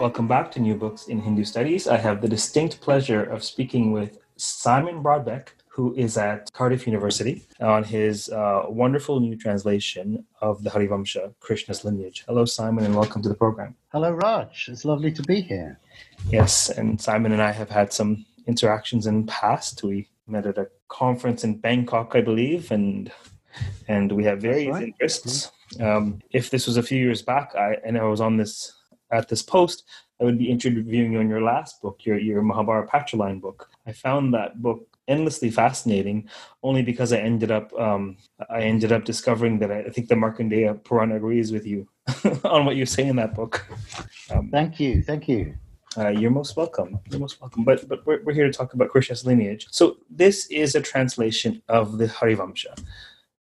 Welcome back to New Books in Hindu Studies. I have the distinct pleasure of speaking with Simon Brodbeck, who is at Cardiff University, on his uh, wonderful new translation of the Harivamsa, Krishna's lineage. Hello, Simon, and welcome to the program. Hello, Raj. It's lovely to be here. Yes, and Simon and I have had some interactions in the past. We met at a conference in Bangkok, I believe, and and we have various right. interests. Um, if this was a few years back, I and I was on this at this post, I would be interviewing you on your last book, your your Mahabharata Patriline book. I found that book endlessly fascinating, only because I ended up um, I ended up discovering that I, I think the Markandeya Purana agrees with you on what you say in that book. Um, thank you, thank you. Uh, you're most welcome. You're most welcome. But but we're, we're here to talk about Krishna's lineage. So this is a translation of the Harivamsha.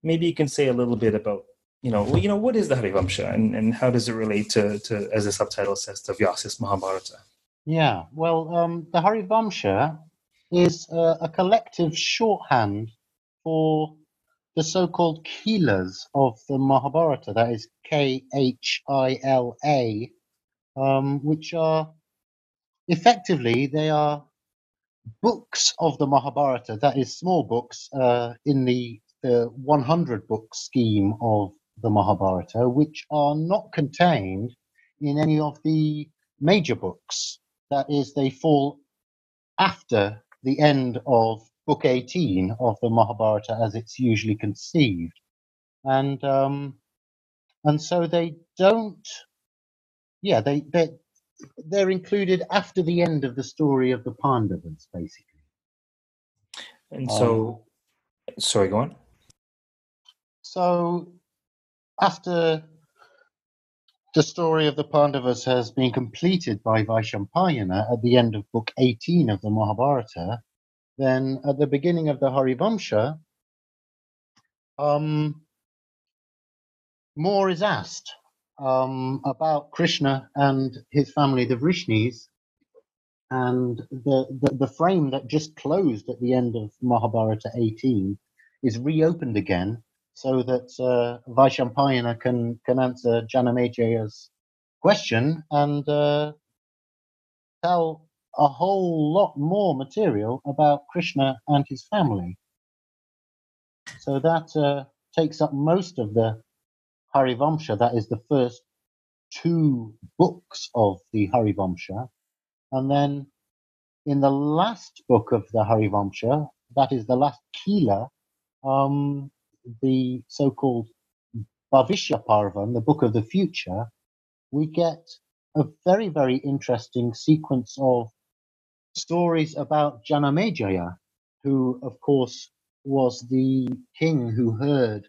Maybe you can say a little bit about you know, well, you know, what is the Harivamsha and, and how does it relate to, to, as the subtitle says, to Vyasa's Mahabharata? Yeah, well, um, the Harivamsha is a, a collective shorthand for the so-called Khilas of the Mahabharata. That is K H I L A, um, which are effectively they are books of the Mahabharata. That is small books uh, in the the 100 book scheme of the Mahabharata, which are not contained in any of the major books. That is, they fall after the end of book 18 of the Mahabharata as it's usually conceived. And um, and so they don't yeah, they they they're included after the end of the story of the Pandavas, basically. And so um, sorry, go on. So after the story of the Pandavas has been completed by Vaishampayana at the end of book 18 of the Mahabharata, then at the beginning of the Harivamsha, um, more is asked um, about Krishna and his family, the Vrishnis, and the, the, the frame that just closed at the end of Mahabharata 18 is reopened again so that uh, Vaishampayana can, can answer Janamejaya's question and uh, tell a whole lot more material about Krishna and his family. So that uh, takes up most of the Harivamsha, that is the first two books of the Harivamsha. And then in the last book of the Harivamsha, that is the last Khila, um, the so-called Bhavishya Parvan, the book of the future, we get a very, very interesting sequence of stories about Janamejaya, who, of course, was the king who heard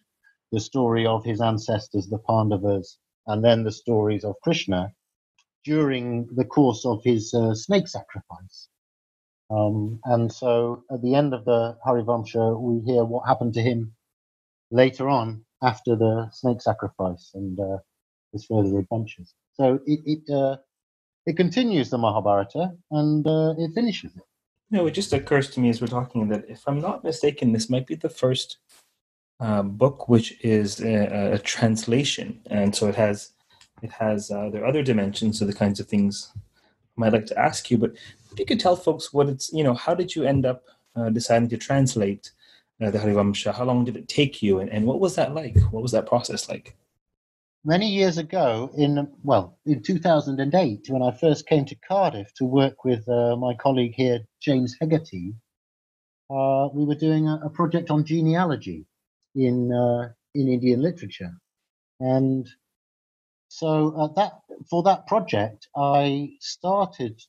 the story of his ancestors, the Pandavas, and then the stories of Krishna during the course of his uh, snake sacrifice. Um, and so at the end of the Harivamsha, we hear what happened to him later on after the snake sacrifice and uh, his further adventures. So it it, uh, it continues the Mahabharata and uh, it finishes it. No, it just occurs to me as we're talking that if I'm not mistaken, this might be the first uh, book which is a, a, translation, and so it has it has uh, there are other dimensions of the kinds of things I might like to ask you. But if you could tell folks what it's you know, how did you end up uh, deciding to translate the Harivamsha? How long did it take you, and, and what was that like? What was that process like? Many years ago, in well, in 2008, when I first came to Cardiff to work with uh, my colleague here, James Hegarty, uh, we were doing a, a, project on genealogy in uh, in Indian literature, and so that for that project, I started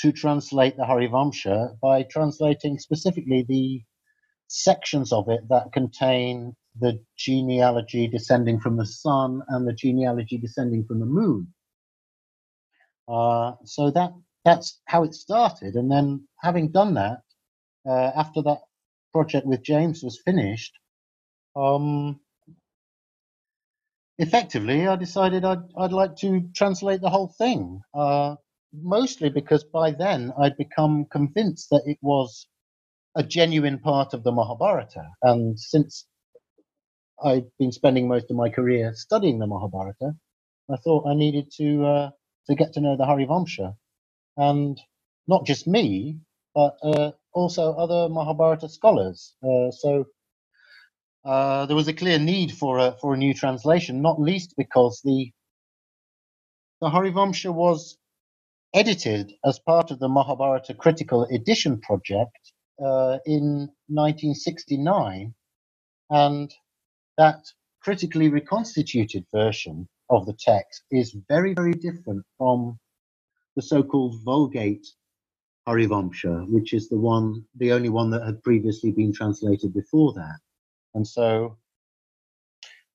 to translate the Harivamsha by translating specifically the sections of it that contain the genealogy descending from the sun and the genealogy descending from the moon. Uh, so that that's how it started. And then having done that, uh, after that project with James was finished, um, effectively, I decided I'd, I'd like to translate the whole thing. Uh, mostly because by then I'd become convinced that it was a genuine part of the Mahabharata. And since I'd been spending most of my career studying the Mahabharata, I thought I needed to uh, to get to know the Harivamsha, and not just me, but uh, also other Mahabharata scholars. Uh, so uh, there was a clear need for a for a new translation, not least because the the Harivamsha was edited as part of the Mahabharata Critical Edition project uh, in 1969, and that critically reconstituted version of the text is very, very different from the so-called Vulgate Harivamsha, which is the one, the only one that had previously been translated before that. And so,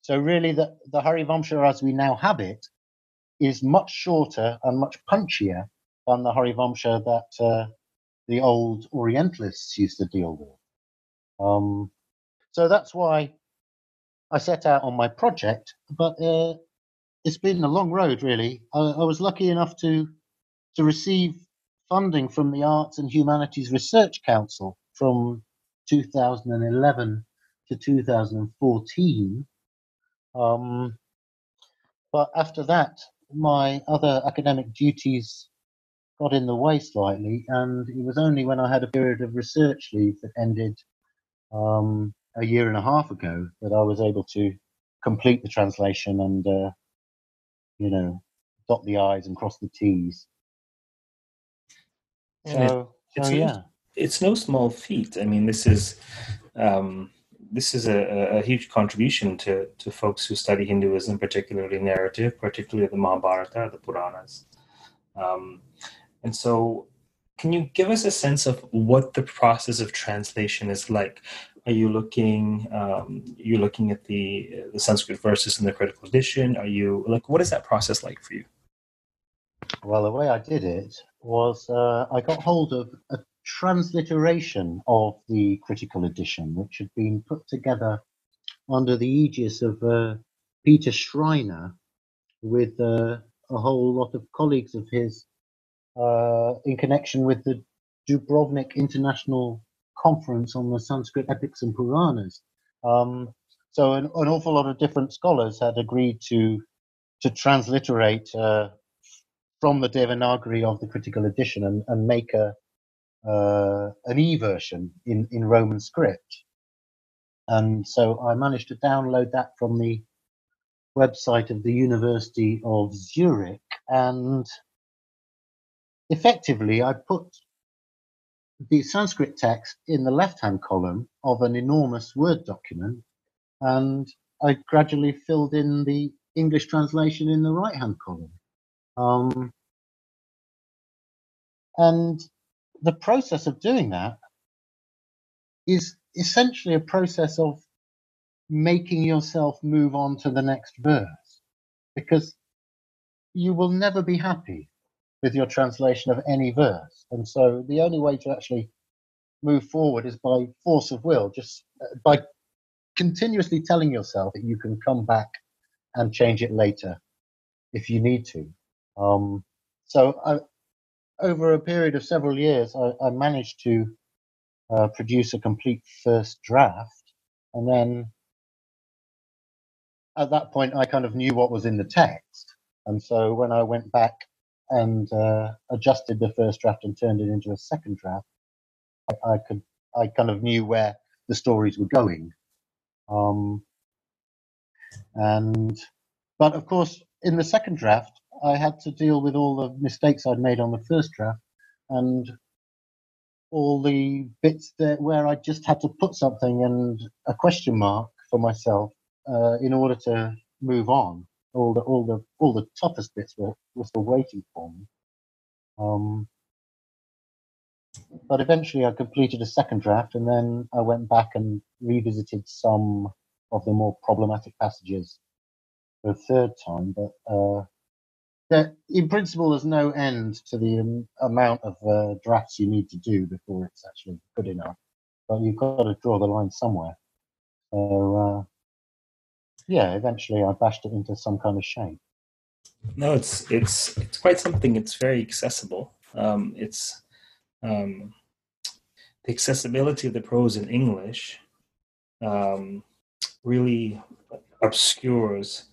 so really, the, the Harivamsha as we now have it is much shorter and much punchier than the Harivamsha that uh, the old Orientalists used to deal with. Um, so that's why I set out on my project, but uh, it's been a long road, really. I, I, was lucky enough to to receive funding from the Arts and Humanities Research Council from 2011 to 2014. Um, but after that, my other academic duties got in the way slightly, and it was only when I had a period of research leave that ended um, a year and a half ago that I was able to complete the translation and, uh, you know, dot the I's and cross the T's. So, it, so yeah. it's no small feat. I mean, this is um, this is a, a, huge contribution to, to folks who study Hinduism, particularly narrative, particularly the Mahabharata, the Puranas. Um, and so, can you give us a sense of what the process of translation is like? Are you looking? Um, you looking at the the Sanskrit verses in the critical edition? Are you like what is that process like for you? Well, the way I did it was uh, I got hold of a transliteration of the critical edition, which had been put together under the aegis of uh, Peter Schreiner with uh, a whole lot of colleagues of his uh, in connection with the Dubrovnik International Conference on the Sanskrit Epics and Puranas. Um, so an, an, awful lot of different scholars had agreed to to transliterate uh, from the Devanagari of the critical edition and, and make a uh, an e version in, in Roman script. And so I managed to download that from the website of the University of Zurich and effectively, I put the Sanskrit text in the left hand column of an enormous Word document, and I gradually filled in the English translation in the right hand column. Um, and the process of doing that is essentially a process of making yourself move on to the next verse because you will never be happy with your translation of any verse. And so the only way to actually move forward is by force of will, just uh, by continuously telling yourself that you can come back and change it later if you need to. Um, so I, over a period of several years, I, I managed to uh, produce a complete first draft. And then at that point, I kind of knew what was in the text. And so when I went back and uh, adjusted the first draft and turned it into a second draft, I, I, could I kind of knew where the stories were going. Um, and but of course, in the second draft, I had to deal with all the mistakes I'd made on the first draft, and all the bits that where I just had to put something and a question mark for myself uh, in order to move on all the all the all the toughest bits were, were still waiting for me. Um, but eventually, I completed a second draft, and then I went back and revisited some of the more problematic passages for a third time. But uh, there, in principle, there's no end to the um, amount of uh, drafts you need to do before it's actually good enough. But you've got to draw the line somewhere. So, uh, yeah, eventually I bashed it into some kind of shape. No, it's it's it's quite something. It's very accessible. Um, it's um, the accessibility of the prose in English um, really obscures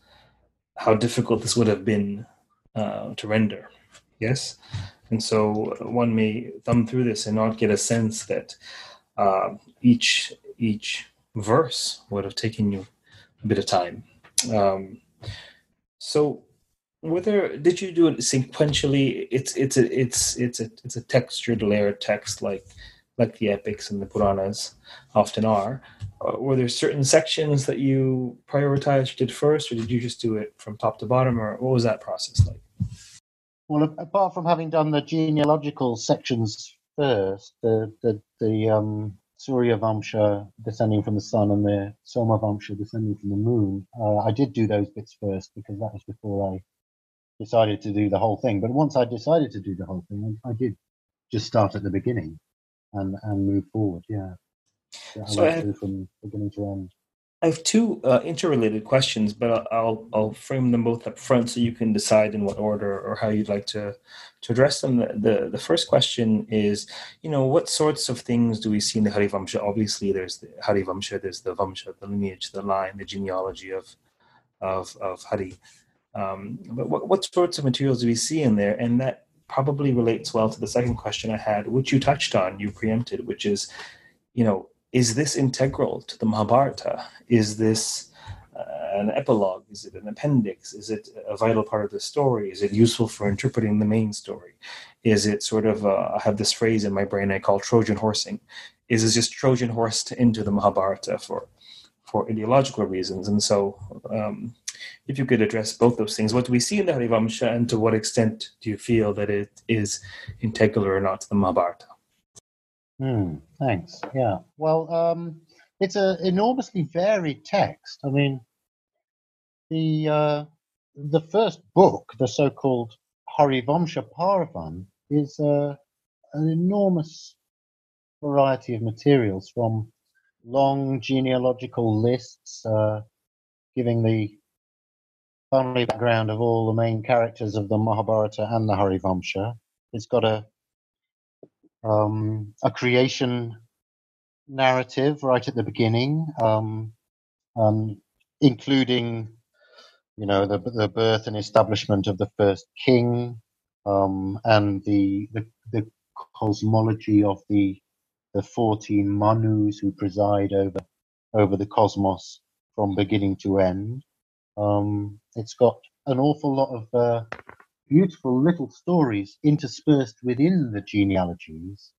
how difficult this would have been uh, to render. Yes, and so one may thumb through this and not get a sense that uh, each each verse would have taken you bit of time. Um, so whether did you do it sequentially? It's it's a it's it's a it's a textured layered text like like the epics and the puranas often are. Uh, were there certain sections that you prioritized did first or did you just do it from top to bottom or what was that process like? Well apart from having done the genealogical sections first the the the um Surya Vamsha descending from the sun and the Soma Vamsha descending from the moon. Uh, I did do those bits first because that was before I decided to do the whole thing. But once I decided to do the whole thing, I, I did just start at the beginning and and move forward. Yeah. yeah so have, from beginning to end. I have two uh, interrelated questions, but I'll I'll frame them both up front so you can decide in what order or how you'd like to to address them. The the, the first question is, you know, what sorts of things do we see in the Harivamsha? Obviously, there's the Harivamsha, there's the Vamsha, the lineage, the line, the genealogy of of of Hari. Um, but what, what sorts of materials do we see in there? And that probably relates well to the second question I had, which you touched on, you preempted, which is, you know, is this integral to the Mahabharata? Is this uh, an epilogue? Is it an appendix? Is it a vital part of the story? Is it useful for interpreting the main story? Is it sort of, uh, I have this phrase in my brain I call Trojan horsing. Is it just Trojan horsed into the Mahabharata for, for ideological reasons? And so, um, if you could address both those things. What do we see in the Harivamsha, and to what extent do you feel that it is integral or not to the Mahabharata? Hmm, thanks. Yeah. Well, um, it's an enormously varied text. I mean, the uh, the first book, the so-called Harivamsha Paravan, is uh, an enormous variety of materials from long genealogical lists uh, giving the family background of all the main characters of the Mahabharata and the Harivamsha. It's got a um, a creation narrative right at the beginning, um, um, including you know the the birth and establishment of the first king um, and the, the the cosmology of the the 14 manus who preside over over the cosmos from beginning to end. Um, it's got an awful lot of uh, beautiful little stories interspersed within the genealogies.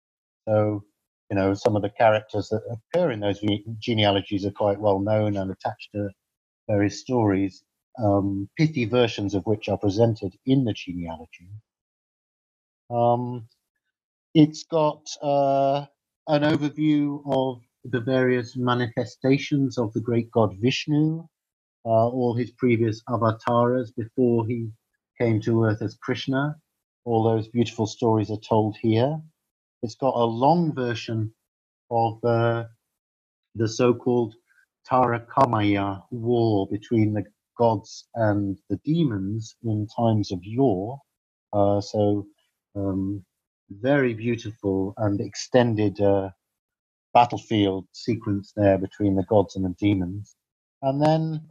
So, you know, some of the characters that occur in those genealogies are quite well known and attached to various stories, um, pithy versions of which are presented in the genealogy. Um, it's got uh, an overview of the various manifestations of the great god Vishnu, uh, all his previous avatars before he came to Earth as Krishna. All those beautiful stories are told here. It's got a long version of uh, the so called Tarakamaya war between the gods and the demons in times of yore. Uh, so, um, very beautiful and extended uh, battlefield sequence there between the gods and the demons. And then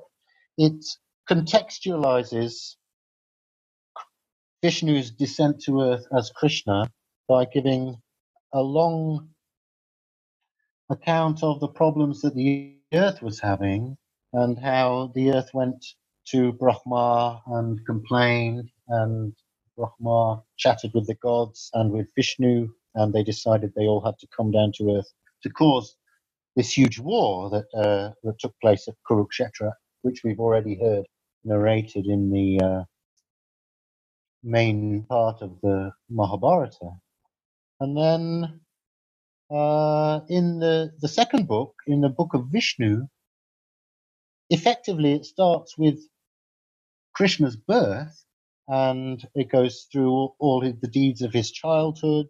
it contextualizes Vishnu's descent to earth as Krishna by giving a long account of the problems that the earth was having and how the earth went to Brahma and complained, and Brahma chatted with the gods and with Vishnu, and they decided they all had to come down to earth to cause this huge war that uh, that took place at Kurukshetra which we've already heard narrated in the uh, main part of the Mahabharata. And then uh, in the, the second book, in the book of Vishnu, effectively, it starts with Krishna's birth, and it goes through all the deeds of his childhood,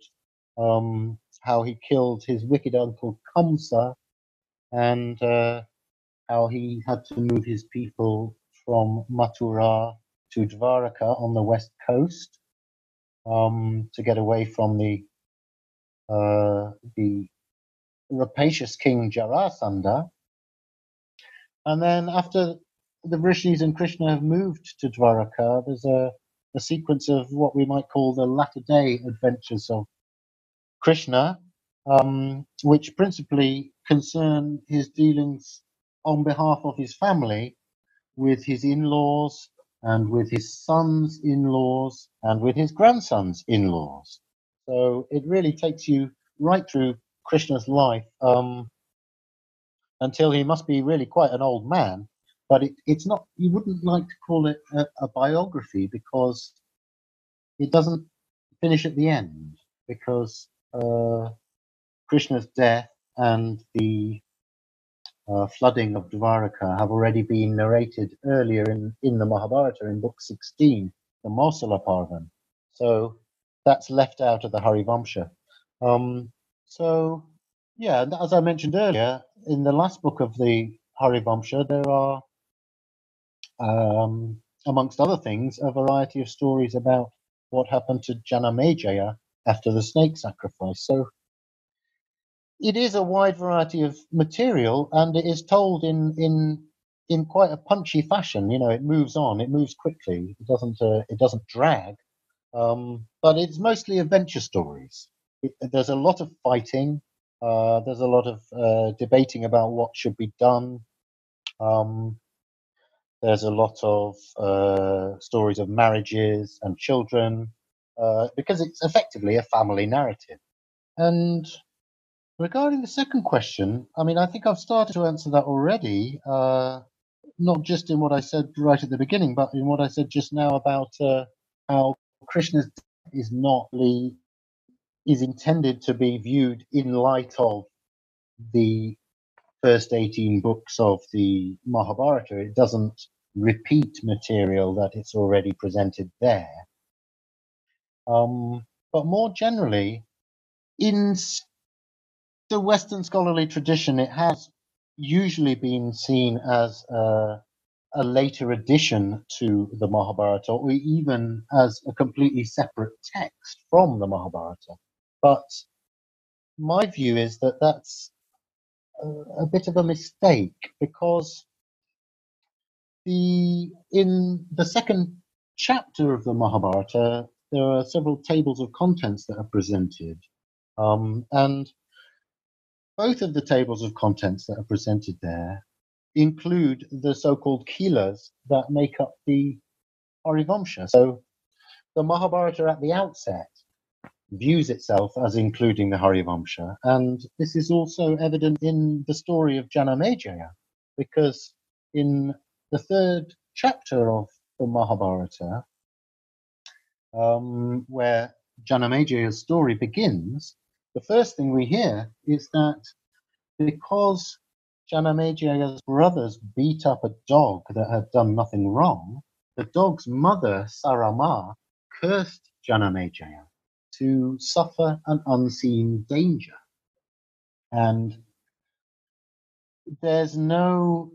um, how he killed his wicked uncle Kamsa, and uh, how he had to move his people from Mathura to Dvaraka on the west coast um, to get away from the uh, the rapacious king Jarasandha. And then after the Vrishnis and Krishna have moved to Dvaraka, there's a, a sequence of what we might call the latter day adventures of Krishna, um, which principally concern his dealings on behalf of his family with his in laws and with his son's in laws and with his grandson's in laws. So it really takes you right through Krishna's life um, until he must be really quite an old man. But it, it's not, you wouldn't like to call it a, a biography because it doesn't finish at the end because uh, Krishna's death and the uh, flooding of Dvaraka have already been narrated earlier in, in the Mahabharata in book 16, the Mausala Parvan. So that's left out of the Harivamsha. Um, so, yeah, as I mentioned earlier, in the last book of the Harivamsha, there are, um, amongst other things, a variety of stories about what happened to Janamejaya after the snake sacrifice. So it is a wide variety of material, and it is told in in in quite a punchy fashion. You know, it moves on, it moves quickly. It doesn't uh, it doesn't drag, um, but it's mostly adventure stories. It, there's a lot of fighting. Uh, there's a lot of uh, debating about what should be done. Um, there's a lot of uh, stories of marriages and children uh, because it's effectively a family narrative. And Regarding the second question, I mean, I think I've started to answer that already, uh, not just in what I said right at the beginning, but in what I said just now about uh, how Krishna is not the is intended to be viewed in light of the first 18 books of the Mahabharata. It doesn't repeat material that it's already presented there. Um, but more generally, in the Western scholarly tradition, it has usually been seen as a, a later addition to the Mahabharata, or even as a completely separate text from the Mahabharata. But my view is that that's a, a bit of a mistake because the in the second chapter of the Mahabharata, there are several tables of contents that are presented, um, and both of the tables of contents that are presented there include the so-called Khilas that make up the Harivamsha. So the Mahabharata at the outset views itself as including the Harivamsha, and this is also evident in the story of Janamejaya, because in the third chapter of the Mahabharata, um, where Janamejaya's story begins, the first thing we hear is that because Janamejaya's brothers beat up a dog that had done nothing wrong, the dog's mother, Sarama, cursed Janamejaya to suffer an unseen danger. And there's no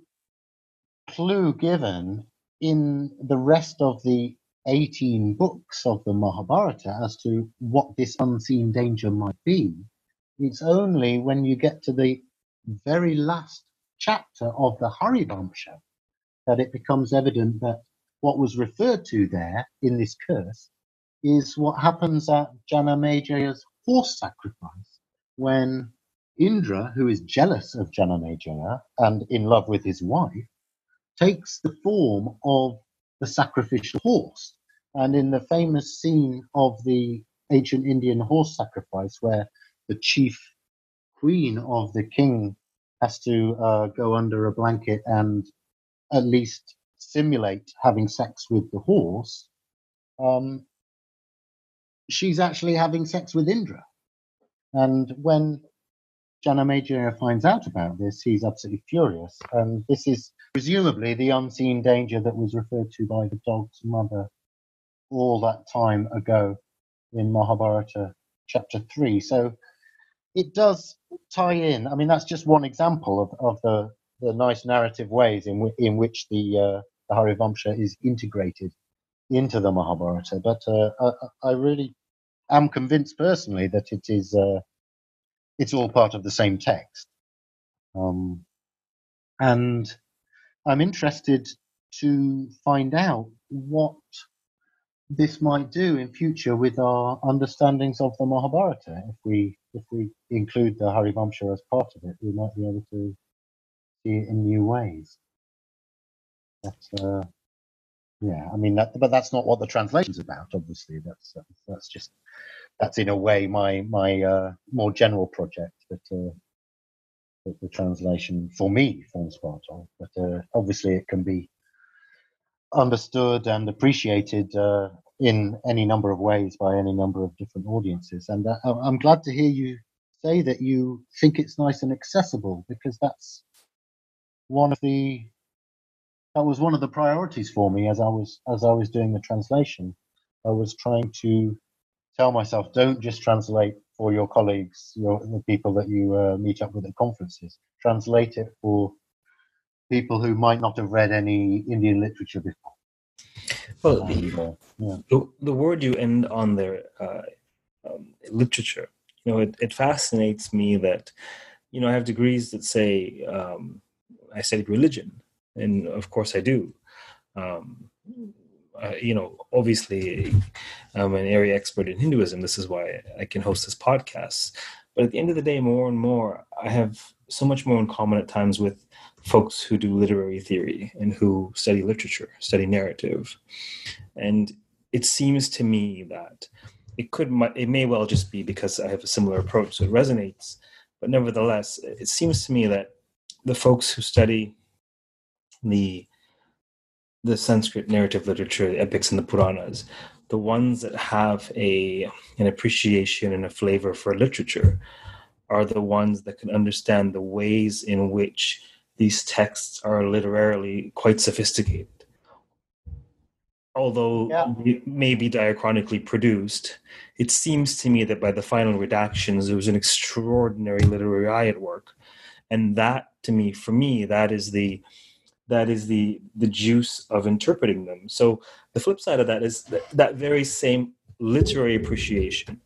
clue given in the rest of the 18 books of the Mahabharata as to what this unseen danger might be. It's only when you get to the very last chapter of the Harivamsha that it becomes evident that what was referred to there in this curse is what happens at Janamejaya's horse sacrifice when Indra, who is jealous of Janamejaya and in love with his wife, takes the form of the sacrificial horse. And in the famous scene of the ancient Indian horse sacrifice, where the chief queen of the king has to uh, go under a blanket and at least simulate having sex with the horse, um, she's actually having sex with Indra. And when Janamejaya finds out about this, he's absolutely furious. And this is presumably the unseen danger that was referred to by the dog's mother all that time ago in Mahabharata chapter 3. So it does tie in. I mean, that's just one example of, of the, the nice narrative ways in, w- in which the, uh, the Harivamsha is integrated into the Mahabharata. But uh, I, I really am convinced personally that it is uh, it's all part of the same text. Um, and I'm interested to find out what this might do in future with our understandings of the Mahabharata. If we if we include the Harivamsha as part of it, we might be able to see it in new ways. But uh, yeah, I mean, that, but that's not what the translation's about. Obviously, that's that's just that's in a way my my uh, more general project that, uh, that the translation for me forms part of. But uh, obviously, it can be understood and appreciated uh, in any number of ways by any number of different audiences. And uh, I'm glad to hear you say that you think it's nice and accessible because that's one of the that was one of the priorities for me as I was as I was doing the translation. I was trying to tell myself, don't just translate for your colleagues, your the people that you uh, meet up with at conferences. Translate it for people who might not have read any Indian literature before. Well, uh, yeah. the, the word you end on there, uh, um, literature, you know, it, it fascinates me that, you know, I have degrees that say um, I studied religion, and of course I do. Um, uh, you know, obviously, I'm an area expert in Hinduism. This is why I can host this podcast. But at the end of the day, more and more, I have so much more in common at times with folks who do literary theory and who study literature, study narrative. And it seems to me that it could, it may well just be because I have a similar approach, so it resonates. But nevertheless, it seems to me that the folks who study the the Sanskrit narrative literature, the epics and the Puranas, the ones that have a an appreciation and a flavor for literature, are the ones that can understand the ways in which these texts are literarily quite sophisticated. Although yeah. it may be diachronically produced, it seems to me that by the final redactions, there was an extraordinary literary eye at work. And that, to me, for me, that is the that is the the juice of interpreting them so the flip side of that is that, that very same literary appreciation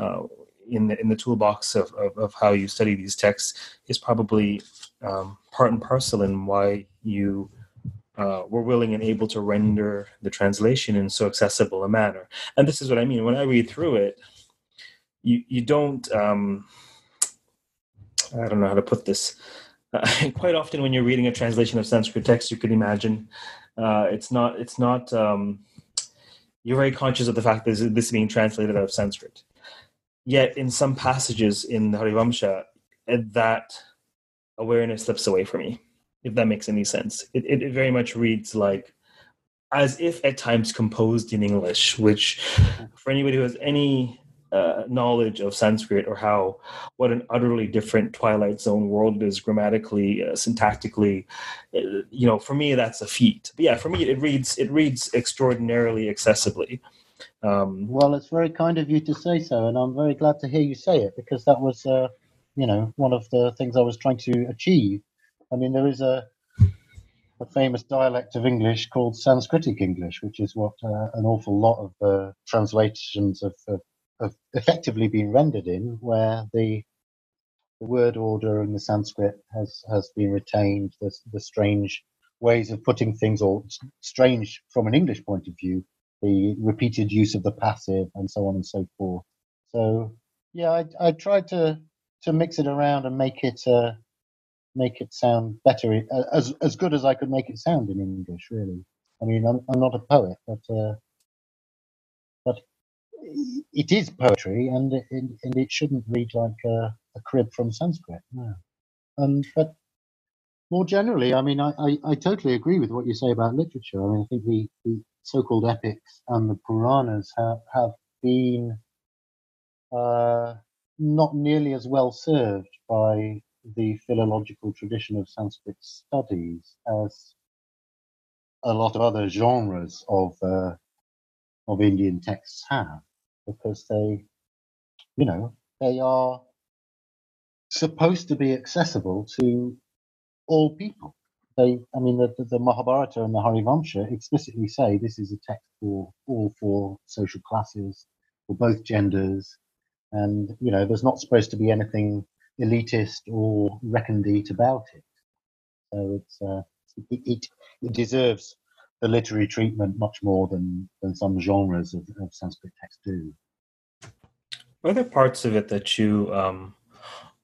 uh, in the in the toolbox of, of, of how you study these texts is probably um, part and parcel in why you uh, were willing and able to render the translation in so accessible a manner. And this is what i mean. When i read through it you you don't um, i don't know how to put this. Uh, quite often, when you're reading a translation of Sanskrit text, you can imagine uh, it's not it's not um, you're very conscious of the fact that this, this is being translated out of Sanskrit. Yet, in some passages in the Harivamsha, uh, that awareness slips away from me. If that makes any sense, it, it, it very much reads like as if at times composed in English, which for anybody who has any uh, knowledge of Sanskrit or how what an utterly different Twilight Zone world is grammatically, uh, syntactically. Uh, you know, for me that's a feat. But yeah, for me it reads it reads extraordinarily accessibly. Um, well, it's very kind of you to say so, and I'm very glad to hear you say it because that was, uh, you know, one of the things I was trying to achieve. I mean, there is a a famous dialect of English called Sanskritic English, which is what uh, an awful lot of uh, translations of, of, have effectively been rendered in, where the the word order in the Sanskrit has has been retained. The the strange ways of putting things, or strange from an English point of view, the repeated use of the passive, and so on and so forth. So yeah, I I tried to to mix it around and make it uh, make it sound better, uh, as as good as I could make it sound in English. Really, I mean, I'm I'm not a poet, but uh, but it is poetry, and it, and it shouldn't read like a, a crib from Sanskrit. No. Um, but more generally, I mean, I, I, I, totally agree with what you say about literature. I mean, I think the, the so-called epics and the Puranas have, have been uh, not nearly as well served by the philological tradition of Sanskrit studies as a lot of other genres of uh, of Indian texts have, because they, you know, they are supposed to be accessible to all people. They, I mean, the, the Mahabharata and the Harivamsha explicitly say this is a text for all four social classes, for both genders, and you know, there's not supposed to be anything elitist or recondite about it. So it's uh, it, it, it deserves the literary treatment much more than than some genres of, of Sanskrit text do. Are there parts of it that you um,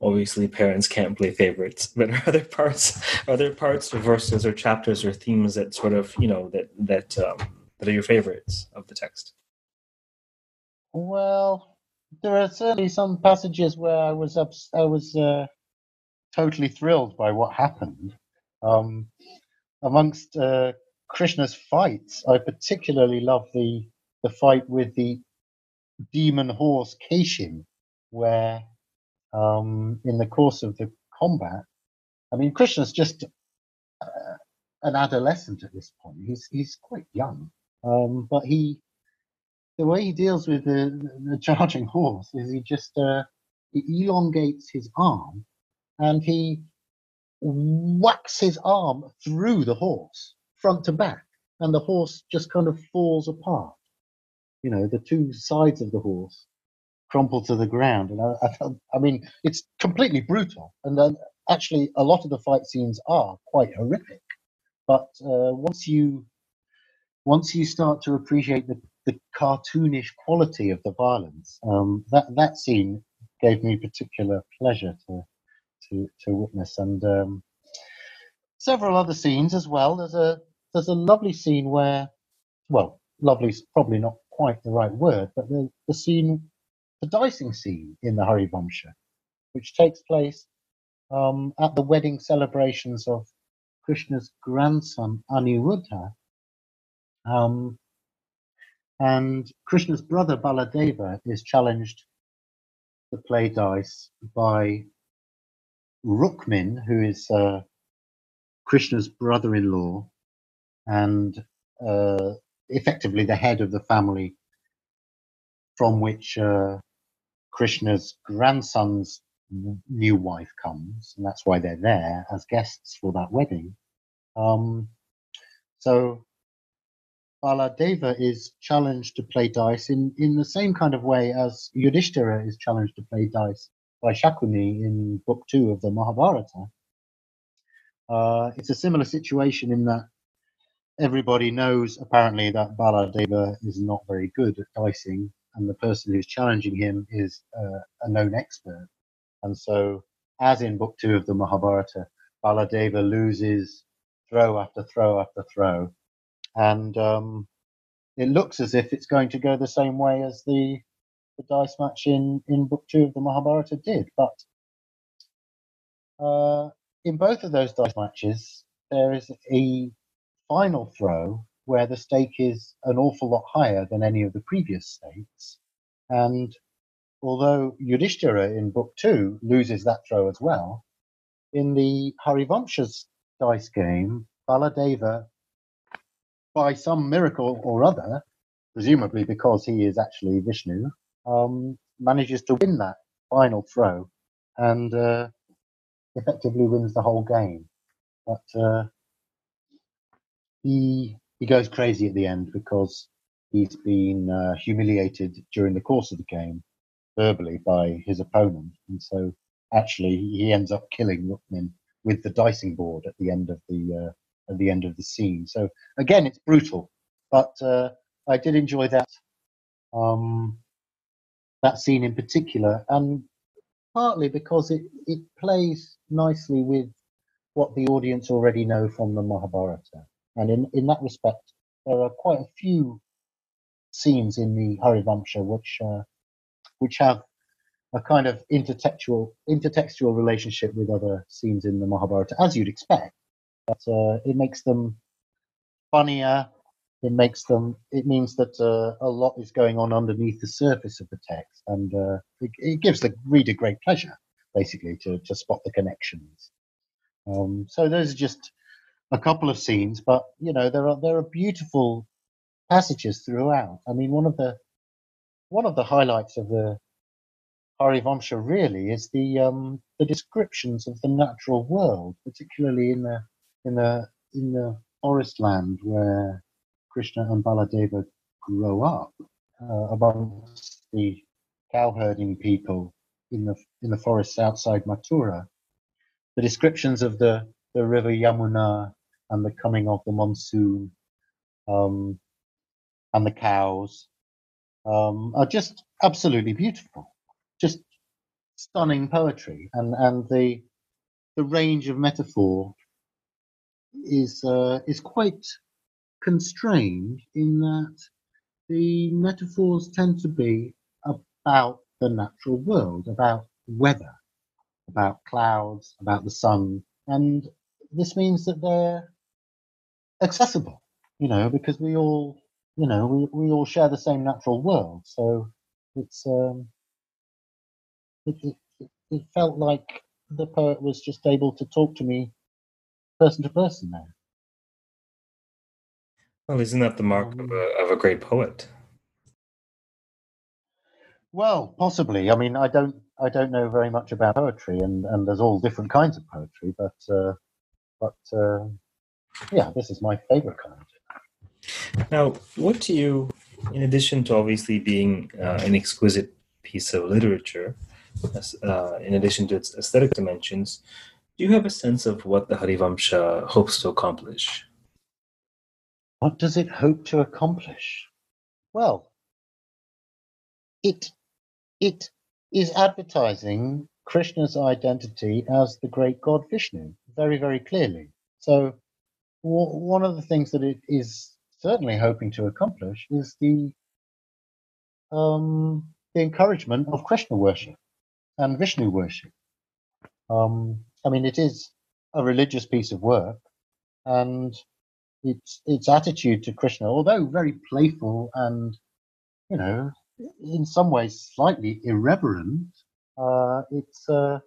obviously parents can't play favorites, but are there parts are there parts or verses or chapters or themes that sort of you know that that um, that are your favorites of the text? Well, there are certainly some passages where I was ups- I was uh, totally thrilled by what happened. Um, amongst uh, Krishna's fights, I particularly love the the fight with the demon horse Keshin, where um, in the course of the combat, I mean, Krishna's just uh, an adolescent at this point. He's he's quite young, um, but he the way he deals with the, the charging horse is he just uh, elongates his arm and he whacks his arm through the horse front to back, and the horse just kind of falls apart. You know, the two sides of the horse crumple to the ground, and I, I, I mean, it's completely brutal. And then actually, a lot of the fight scenes are quite horrific. But uh, once you once you start to appreciate the, the cartoonish quality of the violence, um, that that scene gave me particular pleasure to to to witness, and um, several other scenes as well. There's a there's a lovely scene where, well, lovely is probably not quite the right word, but the, the scene, the dicing scene in the Harivamsha, which takes place um, at the wedding celebrations of Krishna's grandson Aniruddha. Um, and Krishna's brother Baladeva is challenged to play dice by Rukmin, who is uh, Krishna's brother in law, and uh, effectively the head of the family from which uh, Krishna's grandson's new wife comes, and that's why they're there as guests for that wedding. Um, so Baladeva is challenged to play dice in, in the same kind of way as Yudhishthira is challenged to play dice by Shakuni in Book Two of the Mahabharata. Uh, it's a similar situation in that everybody knows apparently that Baladeva is not very good at dicing, and the person who's challenging him is uh, a known expert. And so, as in Book Two of the Mahabharata, Baladeva loses throw after throw after throw, and um, it looks as if it's going to go the same way as the the dice match in in Book Two of the Mahabharata did. But uh, in both of those dice matches, there is a final throw where the stake is an awful lot higher than any of the previous stakes. And although Yudhishthira in book two loses that throw as well, in the Harivamsha's dice game, Baladeva, by some miracle or other, presumably because he is actually Vishnu, um, manages to win that final throw and uh, effectively wins the whole game. But uh, he he goes crazy at the end because he's been uh, humiliated during the course of the game verbally by his opponent, and so actually he ends up killing Rukmin with the dicing board at the end of the uh, at the end of the scene. So again, it's brutal, but uh, I did enjoy that um, that scene in particular, and partly because it it plays nicely with what the audience already know from the Mahabharata. And in, in that respect, there are quite a few scenes in the Harivamsha which uh, which have a kind of intertextual intertextual relationship with other scenes in the Mahabharata, as you'd expect. But uh, it makes them funnier it makes them. It means that uh, a lot is going on underneath the surface of the text, and uh, it, it, gives the reader great pleasure, basically, to to spot the connections. Um, so those are just a couple of scenes, but you know there are there are beautiful passages throughout. I mean, one of the one of the highlights of the Harivamsha really is the um, the descriptions of the natural world, particularly in the in the in the forest land where Krishna and Baladeva grow up uh, amongst the cowherding people in the in the forests outside Mathura. The descriptions of the, the river Yamuna and the coming of the monsoon um, and the cows um, are just absolutely beautiful, just stunning poetry, and and the the range of metaphor is uh, is quite constrained in that the metaphors tend to be about the natural world, about weather, about clouds, about the sun, and this means that they're accessible, you know, because we all, you know, we, we all share the same natural world. So it's, um, it, it, it felt like the poet was just able to talk to me person to person there. Well, isn't that the mark um, of, a, of a great poet? Well, possibly. I mean, I don't, I don't know very much about poetry, and, and there's all different kinds of poetry, but, uh, but uh, yeah, this is my favorite kind. Now, what do you, in addition to obviously being uh, an exquisite piece of literature, uh, in addition to its aesthetic dimensions, do you have a sense of what the Harivamsha hopes to accomplish? What does it hope to accomplish? Well, it it is advertising Krishna's identity as the great god Vishnu very, very clearly. So, w- one of the things that it is certainly hoping to accomplish is the um, the encouragement of Krishna worship and Vishnu worship. Um, I mean, it is a religious piece of work, and its its attitude to Krishna, although very playful and you know, in some ways slightly irreverent, uh, it's uh,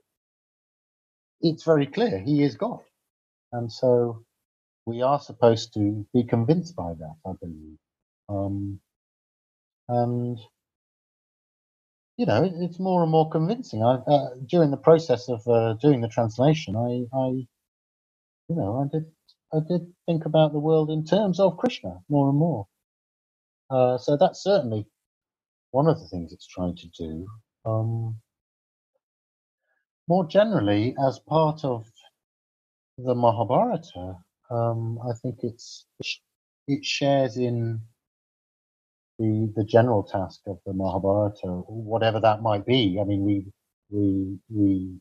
it's very clear he is God, and so we are supposed to be convinced by that, I believe. Um, and you know, it's more and more convincing. I, uh, during the process of uh, doing the translation, I, I, you know, I did, I did think about the world in terms of Krishna more and more. Uh, so that's certainly one of the things it's trying to do. Um, more generally, as part of the Mahabharata, um, I think it's it shares in the the general task of the Mahabharata, whatever that might be. I mean, we we we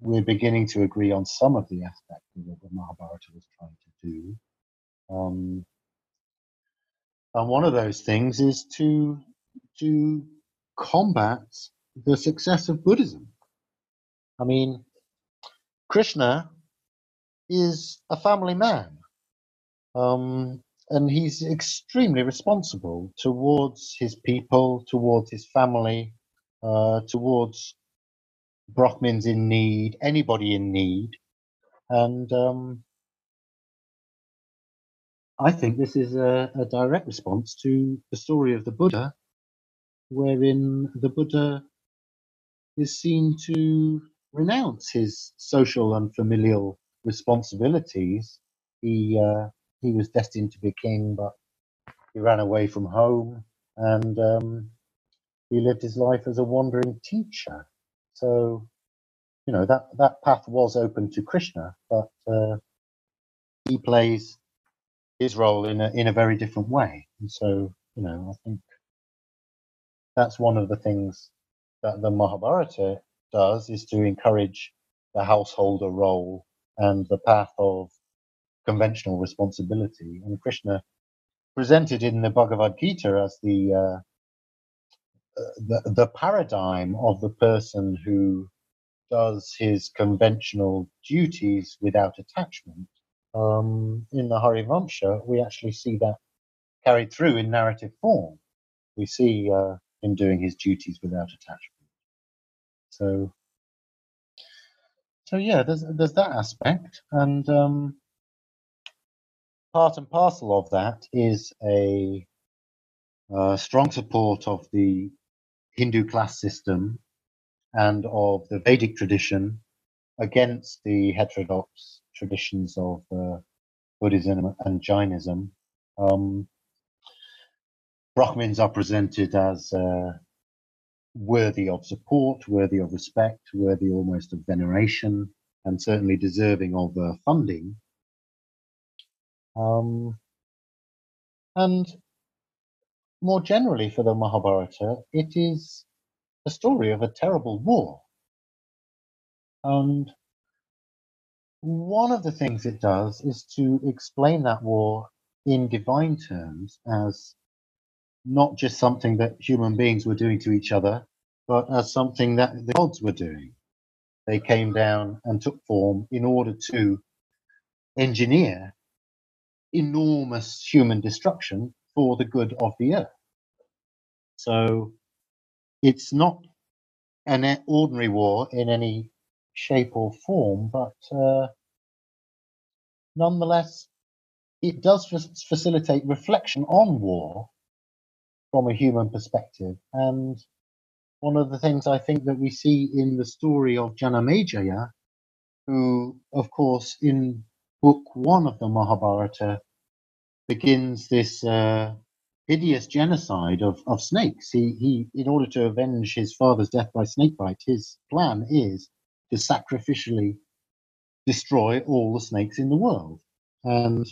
we're beginning to agree on some of the aspects of what the Mahabharata was trying to do. Um, and one of those things is to to combat the success of Buddhism. I mean, Krishna is a family man. Um, and he's extremely responsible towards his people, towards his family, uh, towards Brahmins in need, anybody in need, and um, I think this is a, a, direct response to the story of the Buddha, wherein the Buddha is seen to renounce his social and familial responsibilities. He uh, he was destined to be king, but he ran away from home and um, he lived his life as a wandering teacher. So, you know, that, that path was open to Krishna, but uh, he plays his role in a, in a very different way. And so, you know, I think that's one of the things that the Mahabharata does is to encourage the householder role and the path of conventional responsibility. And Krishna presented in the Bhagavad Gita as the, uh, the the paradigm of the person who does his conventional duties without attachment um, in the Harivamsha, we actually see that carried through in narrative form. We see uh, him doing his duties without attachment. So, so yeah, there's there's that aspect, and um, part and parcel of that is a, a strong support of the Hindu class system and of the Vedic tradition against the heterodox traditions of uh, Buddhism and Jainism. Um, Brahmins are presented as uh, worthy of support, worthy of respect, worthy almost of veneration, and certainly deserving of uh, funding. Um, and more generally for the Mahabharata, it is a story of a terrible war. And one of the things it does is to explain that war in divine terms as not just something that human beings were doing to each other, but as something that the gods were doing. They came down and took form in order to engineer enormous human destruction for the good of the earth. So it's not an ordinary war in any shape or form, but uh, nonetheless, it does facilitate reflection on war from a human perspective. And one of the things I think that we see in the story of Janamejaya, who, of course, in book one of the Mahabharata, begins this uh, hideous genocide of, of snakes. He, he, in order to avenge his father's death by snakebite, his plan is to sacrificially destroy all the snakes in the world. And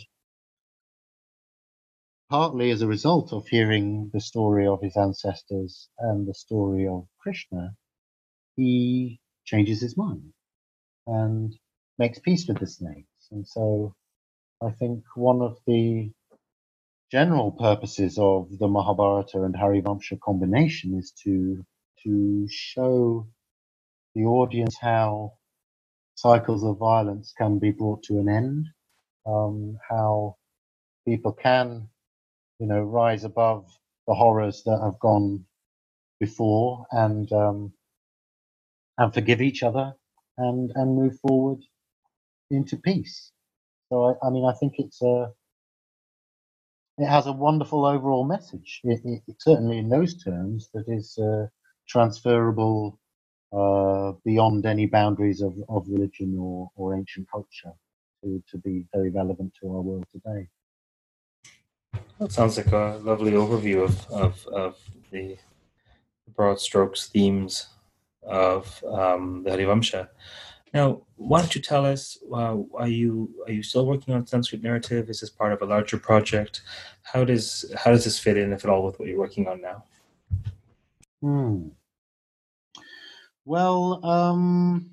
partly as a result of hearing the story of his ancestors and the story of Krishna, he changes his mind and makes peace with the snakes. And so I think one of the general purposes of the Mahabharata and Harivamsha combination is to to show the audience how cycles of violence can be brought to an end, um, how people can you know, rise above the horrors that have gone before and um, and forgive each other and and move forward into peace. So I, I mean, I think it's a it has a wonderful overall message. It, it, it certainly, in those terms, that is uh, transferable uh, beyond any boundaries of, of religion or, or ancient culture to, to be very relevant to our world today. That sounds like a lovely overview of, of, of the broad strokes themes of um, the Harivamsha. Now, why don't you tell us? Uh, are you are you still working on Sanskrit narrative? Is this part of a larger project? How does how does this fit in, if at all, with what you're working on now? Hmm. Well, um,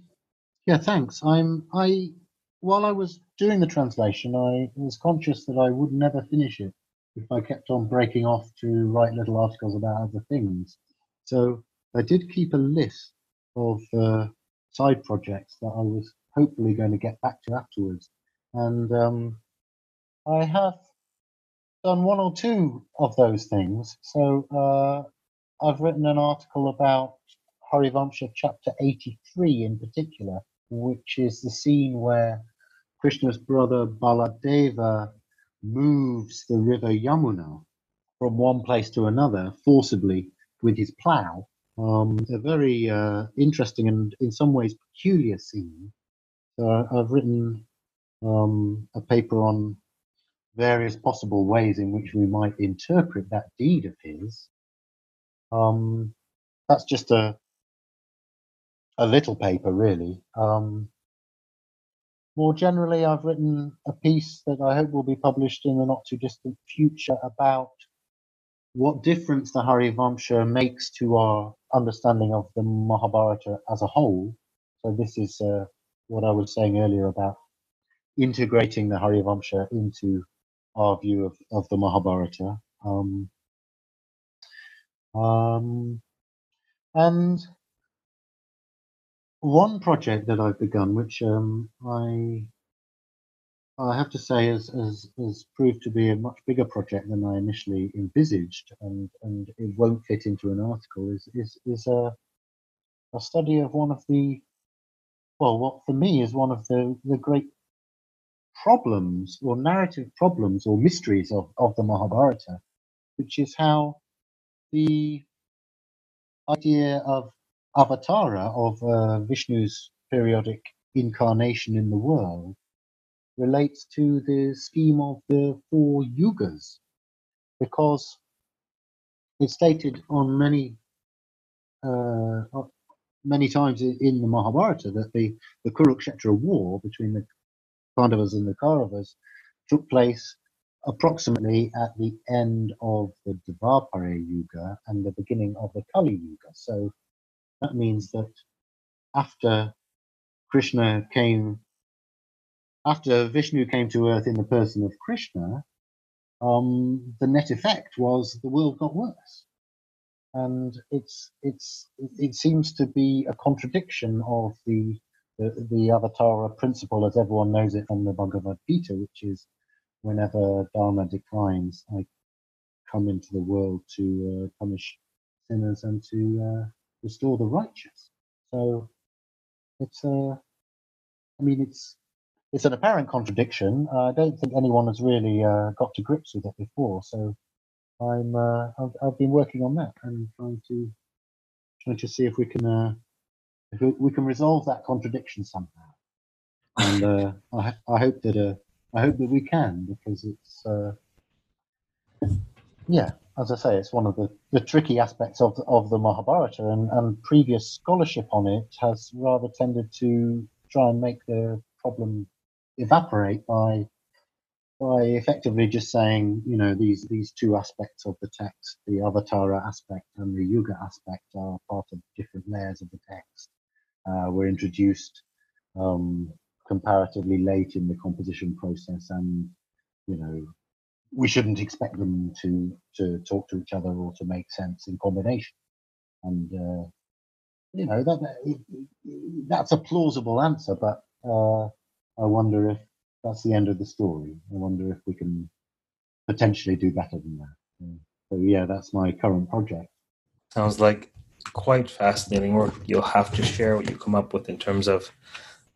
yeah, thanks. I'm I while I was doing the translation, I was conscious that I would never finish it if I kept on breaking off to write little articles about other things. So I did keep a list of uh, side projects that I was hopefully going to get back to afterwards. And um, I have done one or two of those things. So uh, I've written an article about Harivamsha chapter 83 in particular, which is the scene where Krishna's brother Baladeva moves the river Yamuna from one place to another forcibly with his plow. Um, a very uh, interesting and in some ways peculiar scene. So I've written um, a paper on various possible ways in which we might interpret that deed of his. Um, that's just a a little paper, really. Um, more generally, I've written a piece that I hope will be published in the not too distant future about what difference the Harivamsha makes to our understanding of the Mahabharata as a whole. So, this is uh, what I was saying earlier about integrating the Harivamsha into our view of, of the Mahabharata. Um, um, and one project that I've begun, which um, I I have to say, has, has, has proved to be a much bigger project than I initially envisaged, and, and it won't fit into an article. Is is is a a study of one of the well, what for me is one of the the great problems or narrative problems or mysteries of, of the Mahabharata, which is how the idea of avatara of uh, Vishnu's periodic incarnation in the world relates to the scheme of the four yugas, because it's stated on many uh, many times in the Mahabharata that the, the Kurukshetra war between the Pandavas and the Kauravas took place approximately at the end of the Dvapara Yuga and the beginning of the Kali Yuga. So that means that after Krishna came after Vishnu came to Earth in the person of Krishna, um, the net effect was the world got worse, and it's it's it seems to be a contradiction of the the, the Avatara principle as everyone knows it from the Bhagavad Gita, which is whenever Dharma declines, I come into the world to uh, punish sinners and to uh, restore the righteous. So it's uh, I mean, it's it's an apparent contradiction. Uh, I don't think anyone has really uh, got to grips with it before. So I'm uh, I've, I've, been working on that and trying to trying to see if we can uh, if we, we, can resolve that contradiction somehow. And uh, I, I hope that uh, I hope that we can because it's yeah, as I say, it's one of the, the tricky aspects of the, of the Mahabharata, and, and previous scholarship on it has rather tended to try and make the problem evaporate by by effectively just saying, you know, these these two aspects of the text, the avatara aspect and the yuga aspect, are part of different layers of the text. Uh, were introduced um, comparatively late in the composition process, and you know, we shouldn't expect them to to talk to each other or to make sense in combination. And uh, you know that that's a plausible answer, but uh, I wonder if that's the end of the story. I wonder if we can potentially do better than that. So yeah, that's my current project. Sounds like quite fascinating work. You'll have to share what you come up with in terms of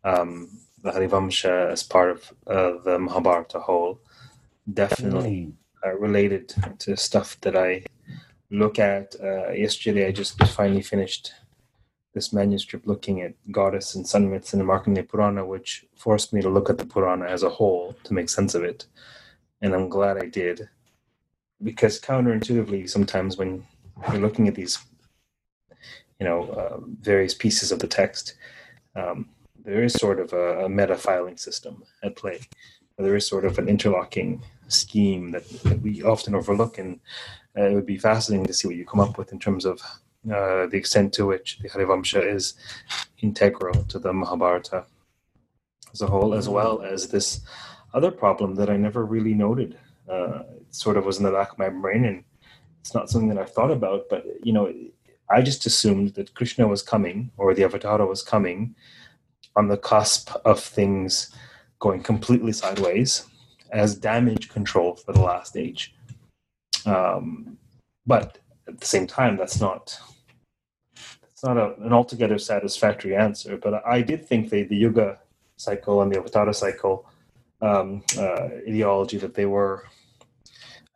um, the Harivamsha as part of uh, the Mahabharata whole. Definitely uh, related to stuff that I look at. Uh, yesterday, I just finally finished this manuscript looking at goddess and sun myths in the Markandeya Purana, which forced me to look at the Purana as a whole to make sense of it. And I'm glad I did. Because counterintuitively, sometimes when you're looking at these, you know, uh, various pieces of the text, um, there is sort of a, a meta filing system at play. There is sort of an interlocking scheme that, that we often overlook, and uh, it would be fascinating to see what you come up with in terms of uh, the extent to which the Harivamsha is integral to the Mahabharata as a whole, as well as this other problem that I never really noted. Uh, it sort of was in the back of my brain, and it's not something that I've thought about. But you know, I just assumed that Krishna was coming, or the Avatar was coming, on the cusp of things going completely sideways as damage control for the last age. Um, but at the same time, that's not it's not a, an altogether satisfactory answer, but I did think the, the Yuga cycle and the Avatara cycle um, uh, ideology that they were,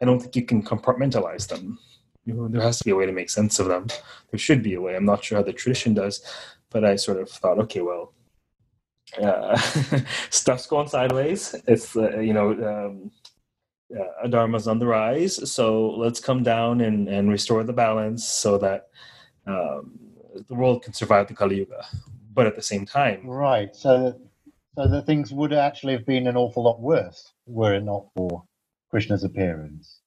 I don't think you can compartmentalize them. You know, there has to be a way to make sense of them. There should be a way. I'm not sure how the tradition does, but I sort of thought, okay, well, uh, stuff's going sideways. It's, uh, you know, um, uh, Adharma's on the rise, so let's come down and, and restore the balance so that um, the world can survive the Kali Yuga. But at the same time, right? So, that so the things would actually have been an awful lot worse were it not for Krishna's appearance.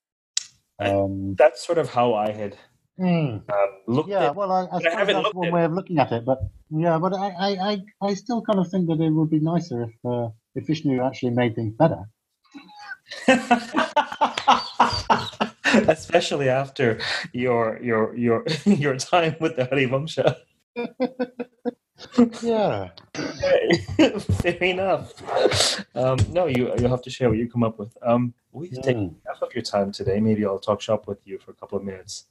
Um, that's sort of how I had mm. uh, looked. Yeah, at, well, I, I suppose that's one way of looking at it. But yeah, but I, I, I, still kind of think that it would be nicer if uh, if Vishnu actually made things better. especially after your your your your time with the Harivamsha. Yeah. Fair enough. Um, no, you you'll have to share what you come up with. Um, we've taken Mm. half of your time today. Maybe I'll talk shop with you for a couple of minutes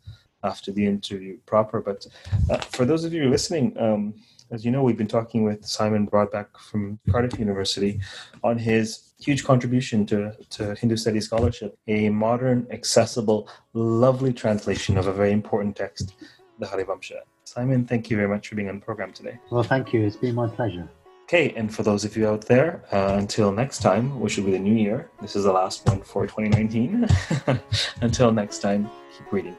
after the interview proper. But uh, for those of you listening, um, as you know, we've been talking with Simon Brodbeck from Cardiff University on his huge contribution to, to Hindu studies scholarship, a modern, accessible, lovely translation of a very important text, the Harivamsha. Simon, thank you very much for being on the program today. Well, thank you. It's been my pleasure. Okay, and for those of you out there, uh, until next time, which will be the new year, this is the last one for 2019. until next time, keep reading.